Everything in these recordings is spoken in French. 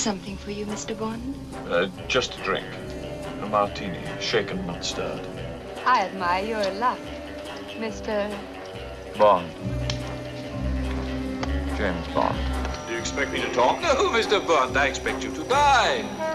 something for you, Mr. Bond? Uh, just a drink. A martini, shaken, not stirred. I admire your luck, Mr. Bond. James Bond. Do you expect me to talk? No, Mr. Bond, I expect you to die.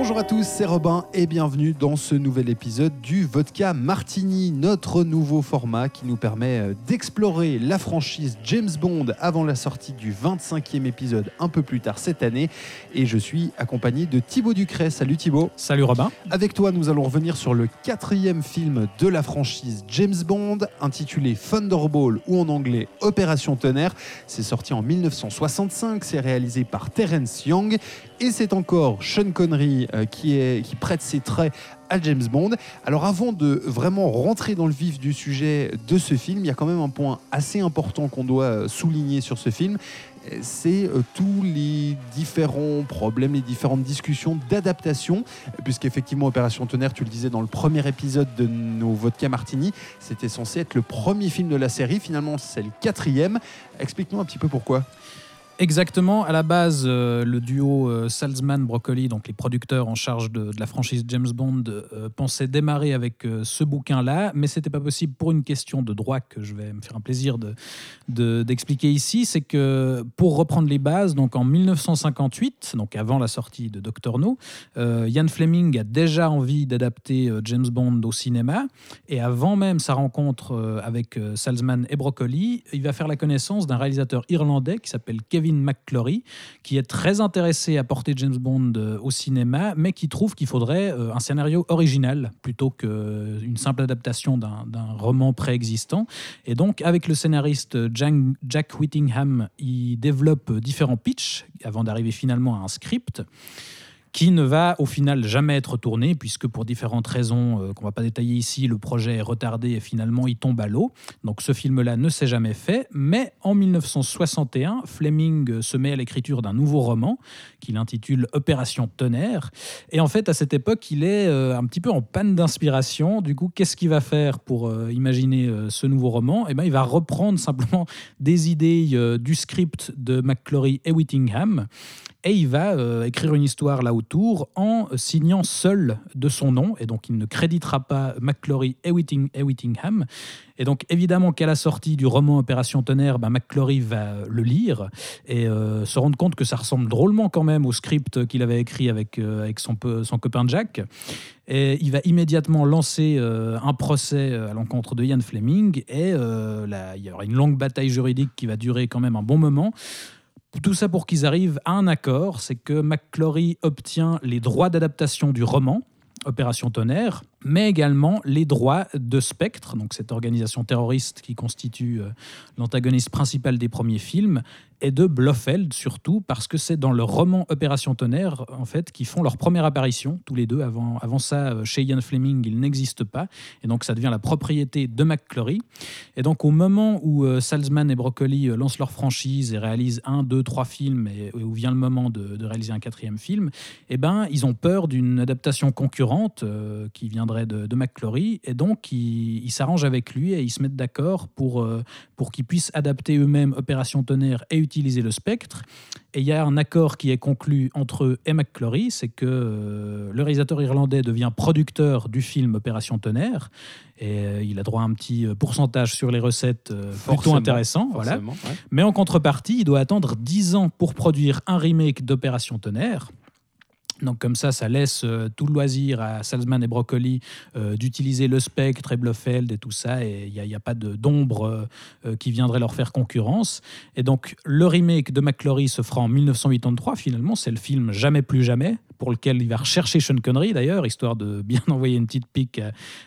Bonjour à tous, c'est Robin et bienvenue dans ce nouvel épisode du Vodka Martini, notre nouveau format qui nous permet euh, d'explorer la franchise James Bond avant la sortie du 25e épisode un peu plus tard cette année. Et je suis accompagné de Thibaut Ducret. Salut Thibaut. Salut Robin. Avec toi, nous allons revenir sur le quatrième film de la franchise James Bond, intitulé Thunderball ou en anglais Opération Tonnerre. C'est sorti en 1965, c'est réalisé par Terence Young et c'est encore Sean Connery qui, est, qui prête ses traits à James Bond. Alors avant de vraiment rentrer dans le vif du sujet de ce film, il y a quand même un point assez important qu'on doit euh, souligner sur ce film. Euh, C'est euh, tous les différents problèmes, les différentes discussions d'adaptation, puisqu'effectivement Opération Tonnerre, tu le disais dans le premier épisode de nos Vodka Martini, c'était censé être le premier film de la série, finalement c'est le quatrième. Explique-nous un petit peu pourquoi. Exactement. À la base, euh, le duo euh, Salzman-Broccoli, donc les producteurs en charge de, de la franchise James Bond, euh, pensaient démarrer avec ce bouquin-là, mais c'était pas possible pour une question de droit que je vais me faire un plaisir de- de- d'expliquer ici. C'est que pour reprendre les bases, donc en 1958, donc avant la sortie de Doctor No, Ian Fleming a déjà envie d'adapter James Bond au cinéma. Et avant même sa rencontre avec Salzman et Broccoli, il va faire la connaissance d'un réalisateur irlandais qui s'appelle Kevin McClory, qui est très intéressé à porter James Bond euh, au cinéma, mais qui trouve qu'il faudrait euh, un scénario original plutôt qu'une simple adaptation d'un roman préexistant. Et donc, avec le scénariste Jack, Jack Whittingham, il développe différents pitchs avant d'arriver finalement à un script qui ne va au final jamais être tourné, puisque pour différentes raisons euh, qu'on ne va pas détailler ici, le projet est retardé et finalement il tombe à l'eau. Donc ce film-là ne s'est jamais fait, mais en 1961, Fleming se met à l'écriture d'un nouveau roman qu'il intitule Opération Tonnerre. Et en fait, à cette époque, il est euh, un petit peu en panne d'inspiration. Du coup, qu'est-ce qu'il va faire pour euh, imaginer ce nouveau roman? Eh ben, il va reprendre simplement des idées du script de McClory et Whittingham et il va euh, écrire une histoire là autour en signant seul de son nom. Et donc il ne créditera pas McClory et, et Whittingham et donc évidemment qu'à la sortie du roman Opération Tonnerre ben, McClory va le lire et euh, se rendre compte que ça ressemble drôlement quand même au script qu'il avait écrit avec, euh, avec son, son copain Jack. Et il va immédiatement lancer un procès à l'encontre de Ian Fleming. Et là, il y aura une longue bataille juridique qui va durer quand même un bon moment tout ça pour qu'ils arrivent à un accord, c'est que McClory obtient les droits d'adaptation du roman, Opération Tonnerre, mais également les droits de Spectre, donc cette organisation terroriste qui constitue euh, l'antagoniste principal des premiers films, et de Blofeld surtout, parce que c'est dans le roman Opération Tonnerre, en fait, qu'ils font leur première apparition, tous les deux. Avant, avant ça, euh, chez Ian Fleming, ils n'existent pas, et donc ça devient la propriété de McClory. Et donc au moment où euh, Salzman et Broccoli lancent leur franchise et réalisent un, deux, trois films, et où vient le moment de, de réaliser un quatrième film, eh ben, ils ont peur d'une adaptation concurrente qui de, de McClory, et donc ils ils s'arrangent avec lui et ils se mettent d'accord pour, euh, pour qu'ils puissent adapter eux-mêmes Opération Tonnerre et utiliser le spectre. Et il y a un accord qui est conclu entre eux et McClory, c'est que euh, le réalisateur irlandais devient producteur du film Opération Tonnerre, et euh, il a droit à un petit pourcentage sur les recettes plutôt intéressant. Voilà. Ouais. Mais en contrepartie, il doit attendre 10 ans pour produire un remake d'Opération Tonnerre. Donc comme ça, ça laisse euh, tout le loisir à Salzman et Broccoli euh, d'utiliser le spectre et et tout ça, et il n'y a, pas d'ombre euh, qui viendrait leur faire concurrence. Et donc le remake de McClory se fera en 1983, finalement, c'est le film Jamais plus jamais, pour lequel il va rechercher Sean Connery d'ailleurs, histoire de bien envoyer une petite pique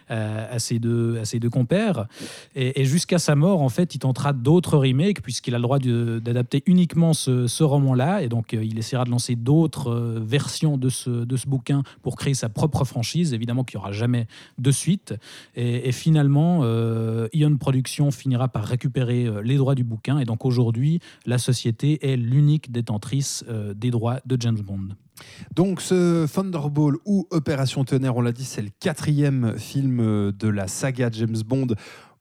à, ses, deux, compères. Et, jusqu'à sa mort, en fait, il tentera d'autres remakes, puisqu'il a le droit d'adapter uniquement ce, roman-là. Et donc, euh, il essaiera de lancer d'autres euh, versions de ce, bouquin pour créer sa propre franchise. Évidemment qu'il n'y aura jamais de suite. Et, finalement, euh, Ion Productions finira par récupérer les droits du bouquin. Et donc, aujourd'hui, la société est l'unique détentrice des droits de James Bond. Donc ce Thunderball ou Opération Tonnerre, on l'a dit, c'est le quatrième film de la saga James Bond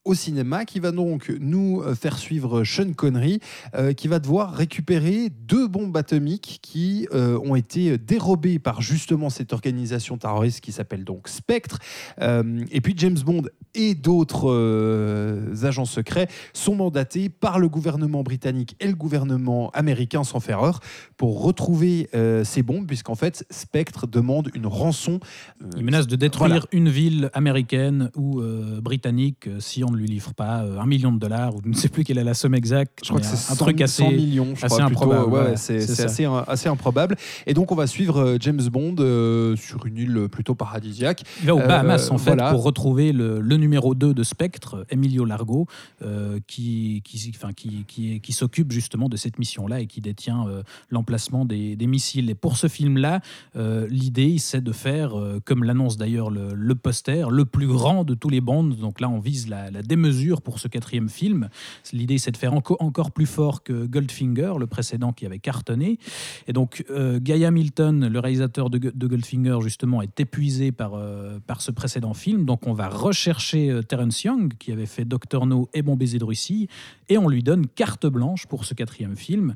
au cinéma, qui va donc nous euh, faire suivre Sean Connery, euh, qui va devoir récupérer deux bombes atomiques qui euh, ont été dérobées par justement cette organisation terroriste qui s'appelle donc Spectre. Euh, et puis James Bond et d'autres agents secrets sont mandatés par le gouvernement britannique et le gouvernement américain, sans faire heure, pour retrouver ces bombes, puisqu'en fait Spectre demande une rançon. Il menace de détruire Voilà. une ville américaine ou britannique si on ne lui livre pas euh, un million de dollars ou je ne sais plus quelle est la somme exacte. Je crois que c'est un 100, truc assez 100 millions, je assez crois, improbable, Ouais, ouais, ouais, c'est ça. assez, assez improbable. Et donc, on va suivre euh, James Bond euh, sur une île plutôt paradisiaque. Il va aux Euh, Bahamas en fait voilà. pour retrouver le, le numéro 2 de Spectre, Emilio Largo, euh, qui, qui, enfin, qui, qui, est- qui s'occupe justement de cette mission-là et qui détient euh, l'emplacement des, des missiles. Et pour ce film-là, euh, l'idée c'est de faire, euh, comme l'annonce d'ailleurs le, le poster, le plus grand de tous les bandes. Donc là, on vise la, la démesure pour ce quatrième film. L'idée c'est de faire enco- encore plus fort que Goldfinger, le précédent qui avait cartonné. Et donc, euh, Guy Hamilton, le réalisateur de, Goldfinger, justement, est épuisé par, euh, par ce précédent film. Donc, on va rechercher euh, Terence Young, qui avait fait Doctor No et Bon baiser de Russie, et on lui donne carte blanche pour ce quatrième film.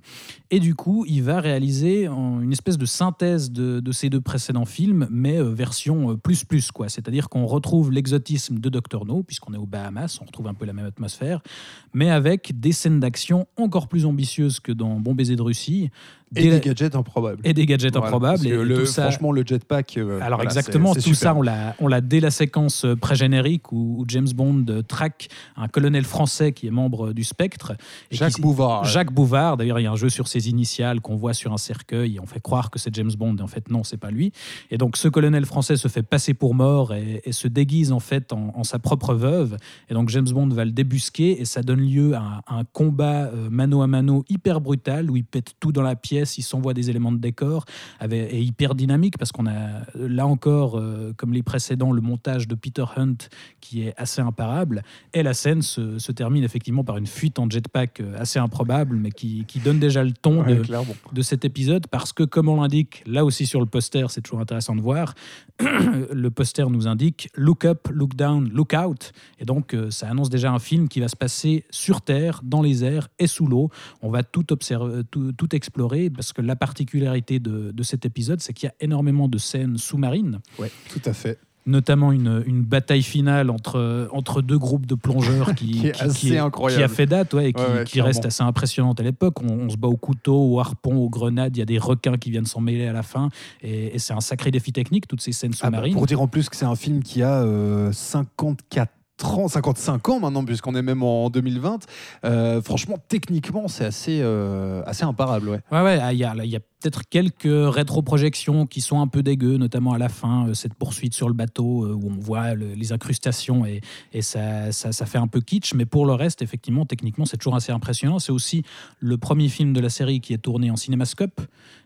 Et du coup, il va réaliser une espèce de synthèse de, de ces deux précédents films, mais euh, version plus plus, quoi. C'est-à-dire qu'on retrouve l'exotisme de Doctor No, puisqu'on est aux Bahamas, on retrouve un peu la même atmosphère, mais avec des scènes d'action encore plus ambitieuses que dans Bon baiser de Russie. Et des gadgets improbables. et des gadgets Voilà, improbables. Et, et le- tout ça, Franchement, le jetpack. euh, alors voilà, exactement, tout super. ça, on l'a, on l'a dès la séquence euh, pré-générique où, où James Bond euh, traque un colonel français qui est membre du Spectre. et Jacques qui- Bouvard. Jacques Bouvard, d'ailleurs, il y a un jeu sur ses initiales qu'on voit sur un cercueil et on fait croire que c'est James Bond, et en fait, non, c'est pas lui. Et donc, ce colonel français se fait passer pour mort et, et se déguise en fait en, en sa propre veuve. Et donc, James Bond va le débusquer et ça donne lieu à un, un combat mano à mano hyper brutal où il pète tout dans la pièce, il s'envoie des éléments de décor avec, et hyper dynamique parce qu'on a là encore, euh, comme les précédents, le montage de Peter Hunt qui est assez imparable. Et la scène se, se termine effectivement par une fuite en jetpack euh, assez improbable, mais qui, qui donne déjà le ton Ouais, de, clairement. de cet épisode parce que, comme on l'indique là aussi sur le poster, c'est toujours intéressant de voir, le poster nous indique Look up, look down, look out. Et donc, euh, ça annonce déjà un film qui va se passer sur Terre, dans les airs et sous l'eau. On va tout, observer, tout, tout explorer parce que la particularité de, de cet épisode, c'est qu'il y a énormément de scènes sous-marines Tout à fait. notamment une, une bataille finale entre, entre deux groupes de plongeurs qui, Qui est assez qui incroyable. a fait date ouais, et qui, Ouais, ouais, qui reste assez impressionnante à l'époque. On, on se bat au couteau, au harpon, aux grenades. Il y a des requins qui viennent s'en mêler à la fin. Et, et c'est un sacré défi technique, toutes ces scènes Ah bah, sous-marines. pour dire en plus que c'est un film qui a euh, 54 ans, 55 ans maintenant, puisqu'on est même en 2020. Euh, franchement, techniquement, c'est assez, euh, assez imparable. Ouais. Ouais, il y a peut-être quelques rétroprojections qui sont un peu dégueu, notamment à la fin, euh, cette poursuite sur le bateau euh, où on voit le- les incrustations et, ça, fait un peu kitsch. Mais pour le reste, effectivement, techniquement, c'est toujours assez impressionnant. C'est aussi le premier film de la série qui est tourné en cinémascope.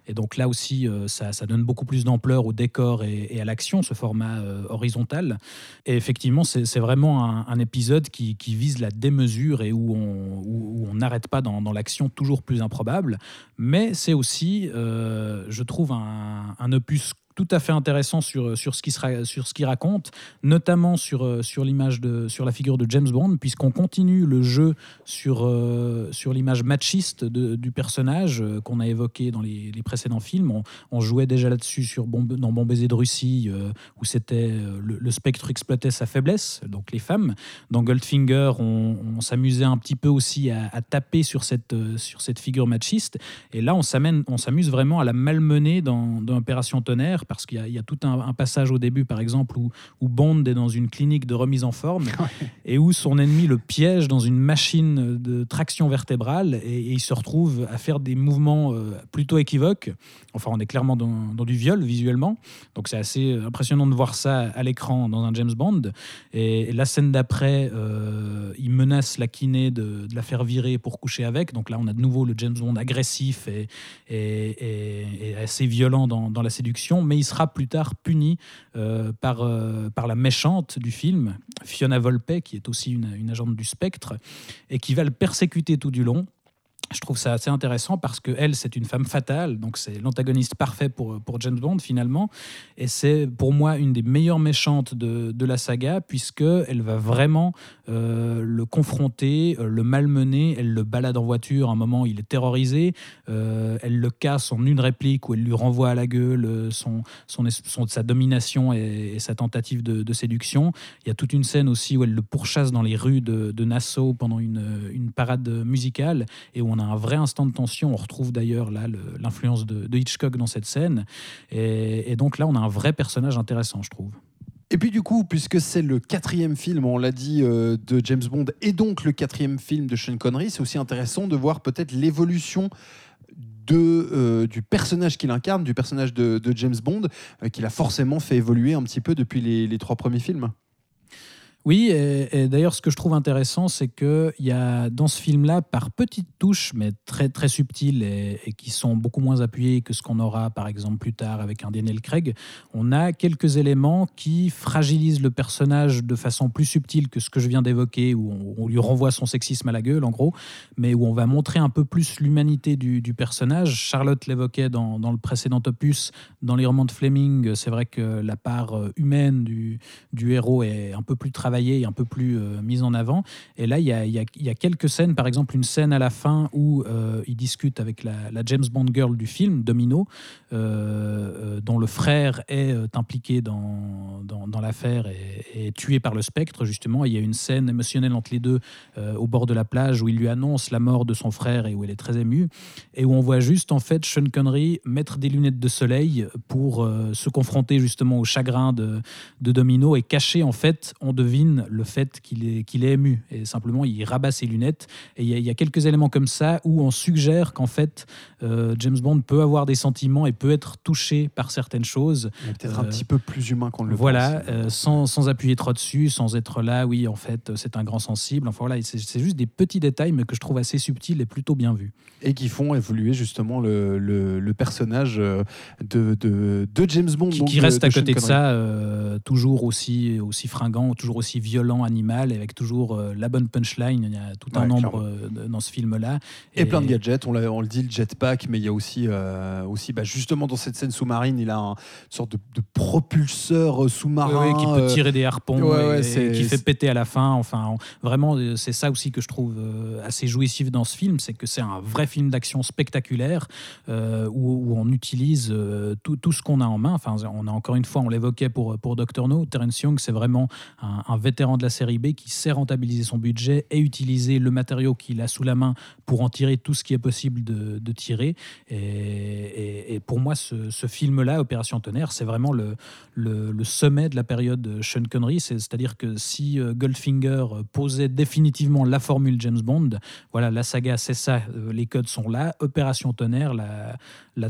Et donc là aussi, euh, ça, donne beaucoup plus d'ampleur au décor et, à l'action, ce format horizontal. Et effectivement, c'est vraiment un, épisode qui, vise la démesure et où on n'arrête pas dans, l'action toujours plus improbable. Mais c'est aussi, je trouve, un, un opus tout à fait intéressant sur, sur, ce qui sera, sur ce qu'il raconte, notamment sur, euh, sur l'image de sur la figure de James Bond, puisqu'on continue le jeu sur, euh, sur l'image machiste du personnage euh, qu'on a évoqué dans les, les précédents films. On, jouait déjà là-dessus sur dans Bon baiser de Russie, euh, où c'était euh, le, spectre exploitait sa faiblesse, donc les femmes. Dans Goldfinger, on, s'amusait un petit peu aussi à, taper sur cette, euh, sur cette figure machiste. Et là, on s'amuse vraiment à la malmener dans, dans Opération Tonnerre, parce qu'il y a, il y a tout un, un passage au début, par exemple, où, où Bond est dans une clinique de remise en forme et où son ennemi le piège dans une machine de traction vertébrale et, et il se retrouve à faire des mouvements euh, plutôt équivoques. Enfin, on est clairement dans, dans du viol visuellement, donc c'est assez impressionnant de voir ça à l'écran dans un James Bond. Et la scène d'après, euh, il menace la kiné de, de la faire virer pour coucher avec. Donc là, on a de nouveau le James Bond agressif et, et- et- et assez violent dans, dans la séduction, mais il sera plus tard puni euh, par, euh, par la méchante du film, Fiona Volpe, qui est aussi une, une agente du spectre, et qui va le persécuter tout du long. Je trouve ça assez intéressant parce que elle, c'est une femme fatale, donc c'est l'antagoniste parfait pour, pour James Bond finalement. Et c'est pour moi une des meilleures méchantes de, de la saga, puisqu'elle va vraiment euh, le confronter, euh, le malmener. Elle le balade en voiture, un moment il est terrorisé. Euh, elle le casse en une réplique où elle lui renvoie à la gueule son, son, son- sa domination et, sa tentative de, de séduction. Il y a toute une scène aussi où elle le pourchasse dans les rues de, de Nassau pendant une, une parade musicale et où on a un vrai instant de tension. On retrouve d'ailleurs là l'influence de, Hitchcock dans cette scène. Et, donc là, on a un vrai personnage intéressant, je trouve. Et puis du coup, puisque c'est le quatrième film, on l'a dit, euh, de James Bond, et donc le quatrième film de Sean Connery, c'est aussi intéressant de voir peut-être l'évolution euh, du personnage qu'il incarne, du personnage de, James Bond, euh, qu'il a forcément fait évoluer un petit peu depuis les trois premiers films. Oui, et, d'ailleurs, ce que je trouve intéressant, c'est qu'il y a dans ce film-là, par petites touches, mais très, très subtiles et, qui sont beaucoup moins appuyées que ce qu'on aura, par exemple, plus tard avec un Daniel Craig, on a quelques éléments qui fragilisent le personnage de façon plus subtile que ce que je viens d'évoquer, où on, lui renvoie son sexisme à la gueule, en gros, mais où on va montrer un peu plus l'humanité du, personnage. Charlotte l'évoquait dans, le précédent opus, dans les romans de Fleming, c'est vrai que la part euh, humaine du héros est un peu plus travaillée et un peu plus euh, mise en avant. Et là, il y a, quelques scènes, par exemple une scène à la fin où euh, il discute avec la, James Bond girl du film, Domino, euh, dont le frère est impliqué dans, l'affaire et, tué par le spectre, justement. Il y a une scène émotionnelle entre les deux au bord de la plage où il lui annonce la mort de son frère et où elle est très émue. Et où on voit juste, en fait, Sean Connery mettre des lunettes de soleil pour se confronter justement au chagrin de Domino et cacher, en fait, on devine le fait qu'il est, qu'il est ému. Et simplement, il rabat ses lunettes. Et il y, a- il y a quelques éléments comme ça où on suggère qu'en fait, euh, James Bond peut avoir des sentiments et peut être touché par certaines choses. Peut-être un Euh, petit peu plus humain qu'on le Voilà, pense. euh, sans, sans appuyer trop dessus, sans être là, oui, en fait, c'est un grand sensible. Enfin voilà, c'est c'est juste des petits détails, mais que je trouve assez subtils et plutôt bien vus. Et qui font évoluer justement le, le- le personnage de, de, de James Bond. Qui, donc qui reste à de côté de ça, toujours aussi, aussi fringant, toujours aussi violent, animal, avec toujours euh, la bonne punchline. Il y a tout un Ouais, nombre euh, dans ce film-là. Et, plein de gadgets, on, on le dit, le jetpack, mais il y a aussi, euh, aussi bah, justement dans cette scène sous-marine, il a un- une sorte de, de propulseur sous-marin. Qui peut tirer des harpons et, et qui fait péter à la fin. Enfin, on- vraiment, c'est ça aussi que je trouve assez jouissif dans ce film, c'est que c'est un vrai film d'action spectaculaire euh, où, où on utilise euh, tout, tout ce qu'on a en main. Enfin, on a encore une fois, on l'évoquait pour pour Dr No, Terence Young, c'est vraiment un, un vétéran de la série B qui sait rentabiliser son budget et utiliser le matériau qu'il a sous la main pour en tirer tout ce qui est possible de, tirer. Et, pour moi, ce, film-là, Opération Tonnerre, c'est vraiment le, le, sommet de la période de Sean Connery. C'est- C'est-à-dire que si euh, Goldfinger euh, posait définitivement la formule James Bond, voilà, la saga, c'est ça, euh, les codes sont là. Opération Tonnerre la,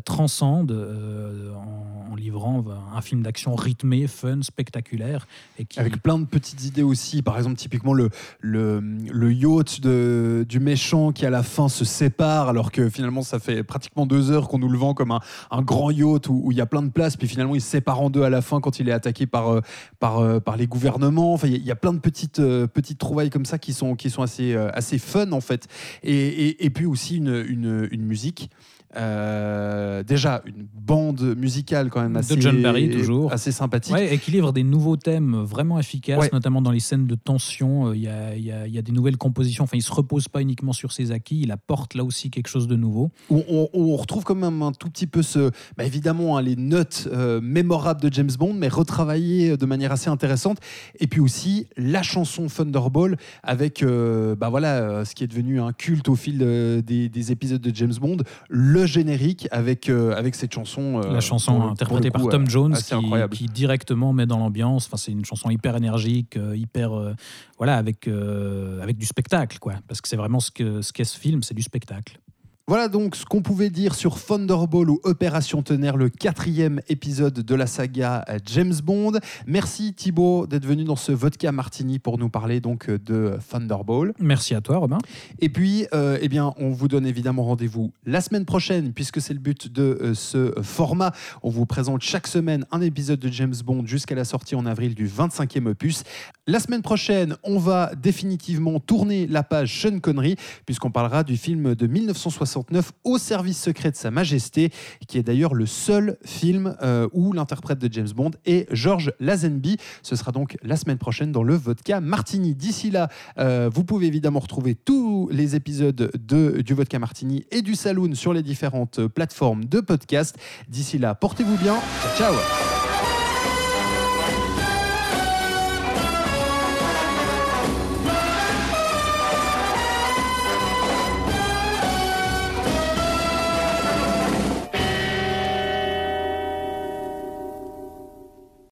transcende en, livrant un film d'action rythmé, fun, spectaculaire. Et Avec plein de petites idées aussi, par exemple typiquement le, le, yacht de, du méchant qui à la fin se sépare alors que finalement ça fait pratiquement deux heures qu'on nous le vend comme un, un grand yacht où il y a plein de places puis finalement il se sépare en deux à la fin quand il est attaqué par, euh, par, euh, par les gouvernements. Enfin il y a- plein de petites, euh, petites trouvailles comme ça qui sont, qui sont assez, assez fun en fait. Et, et, puis aussi une, une musique. Euh, déjà une bande musicale quand même De assez, John Barry, toujours. assez sympathique. Ouais, et qui livre des nouveaux thèmes vraiment efficaces, Ouais. notamment dans les scènes de tension. euh, Il y, a, il y a- il y a des nouvelles compositions. Enfin, il se repose pas uniquement sur ses acquis. Il apporte là aussi quelque chose de nouveau. on, on retrouve quand même un tout petit peu ce, bah évidemment hein, les notes euh, mémorables de James Bond, mais retravaillées de manière assez intéressante. Et puis aussi la chanson Thunderball avec euh, bah voilà euh, ce qui est devenu un culte au fil euh, des, des épisodes de James Bond, le générique avec euh, avec cette chanson. euh, la chanson le- interprétée le coup, par Tom Jones, qui, directement met dans l'ambiance. Enfin, c'est une chanson hyper énergique, euh, hyper voilà, avec avec du spectacle, quoi. Parce que c'est vraiment ce qu'est ce film, c'est du spectacle. Voilà donc ce qu'on pouvait dire sur Thunderball ou Opération Tonnerre, le quatrième épisode de la saga James Bond. Merci Thibaut d'être venu dans ce vodka martini pour nous parler donc de Thunderball. Merci à toi, Robin. Et puis, euh, eh bien, on vous donne évidemment rendez-vous la semaine prochaine, puisque c'est le but de euh, ce format. On vous présente chaque semaine un épisode de James Bond jusqu'à la sortie en avril du 25e opus. La semaine prochaine, on va définitivement tourner la page Sean Connery, puisqu'on parlera du film de 1969 Au service secret de Sa Majesté, qui est d'ailleurs le seul film euh, où l'interprète de James Bond est George Lazenby. Ce sera donc la semaine prochaine dans le Vodka Martini. D'ici là, euh, vous pouvez évidemment retrouver tous les épisodes de, du Vodka Martini et du Saloon sur les différentes plateformes de podcast. D'ici là, portez-vous bien. Ciao, ciao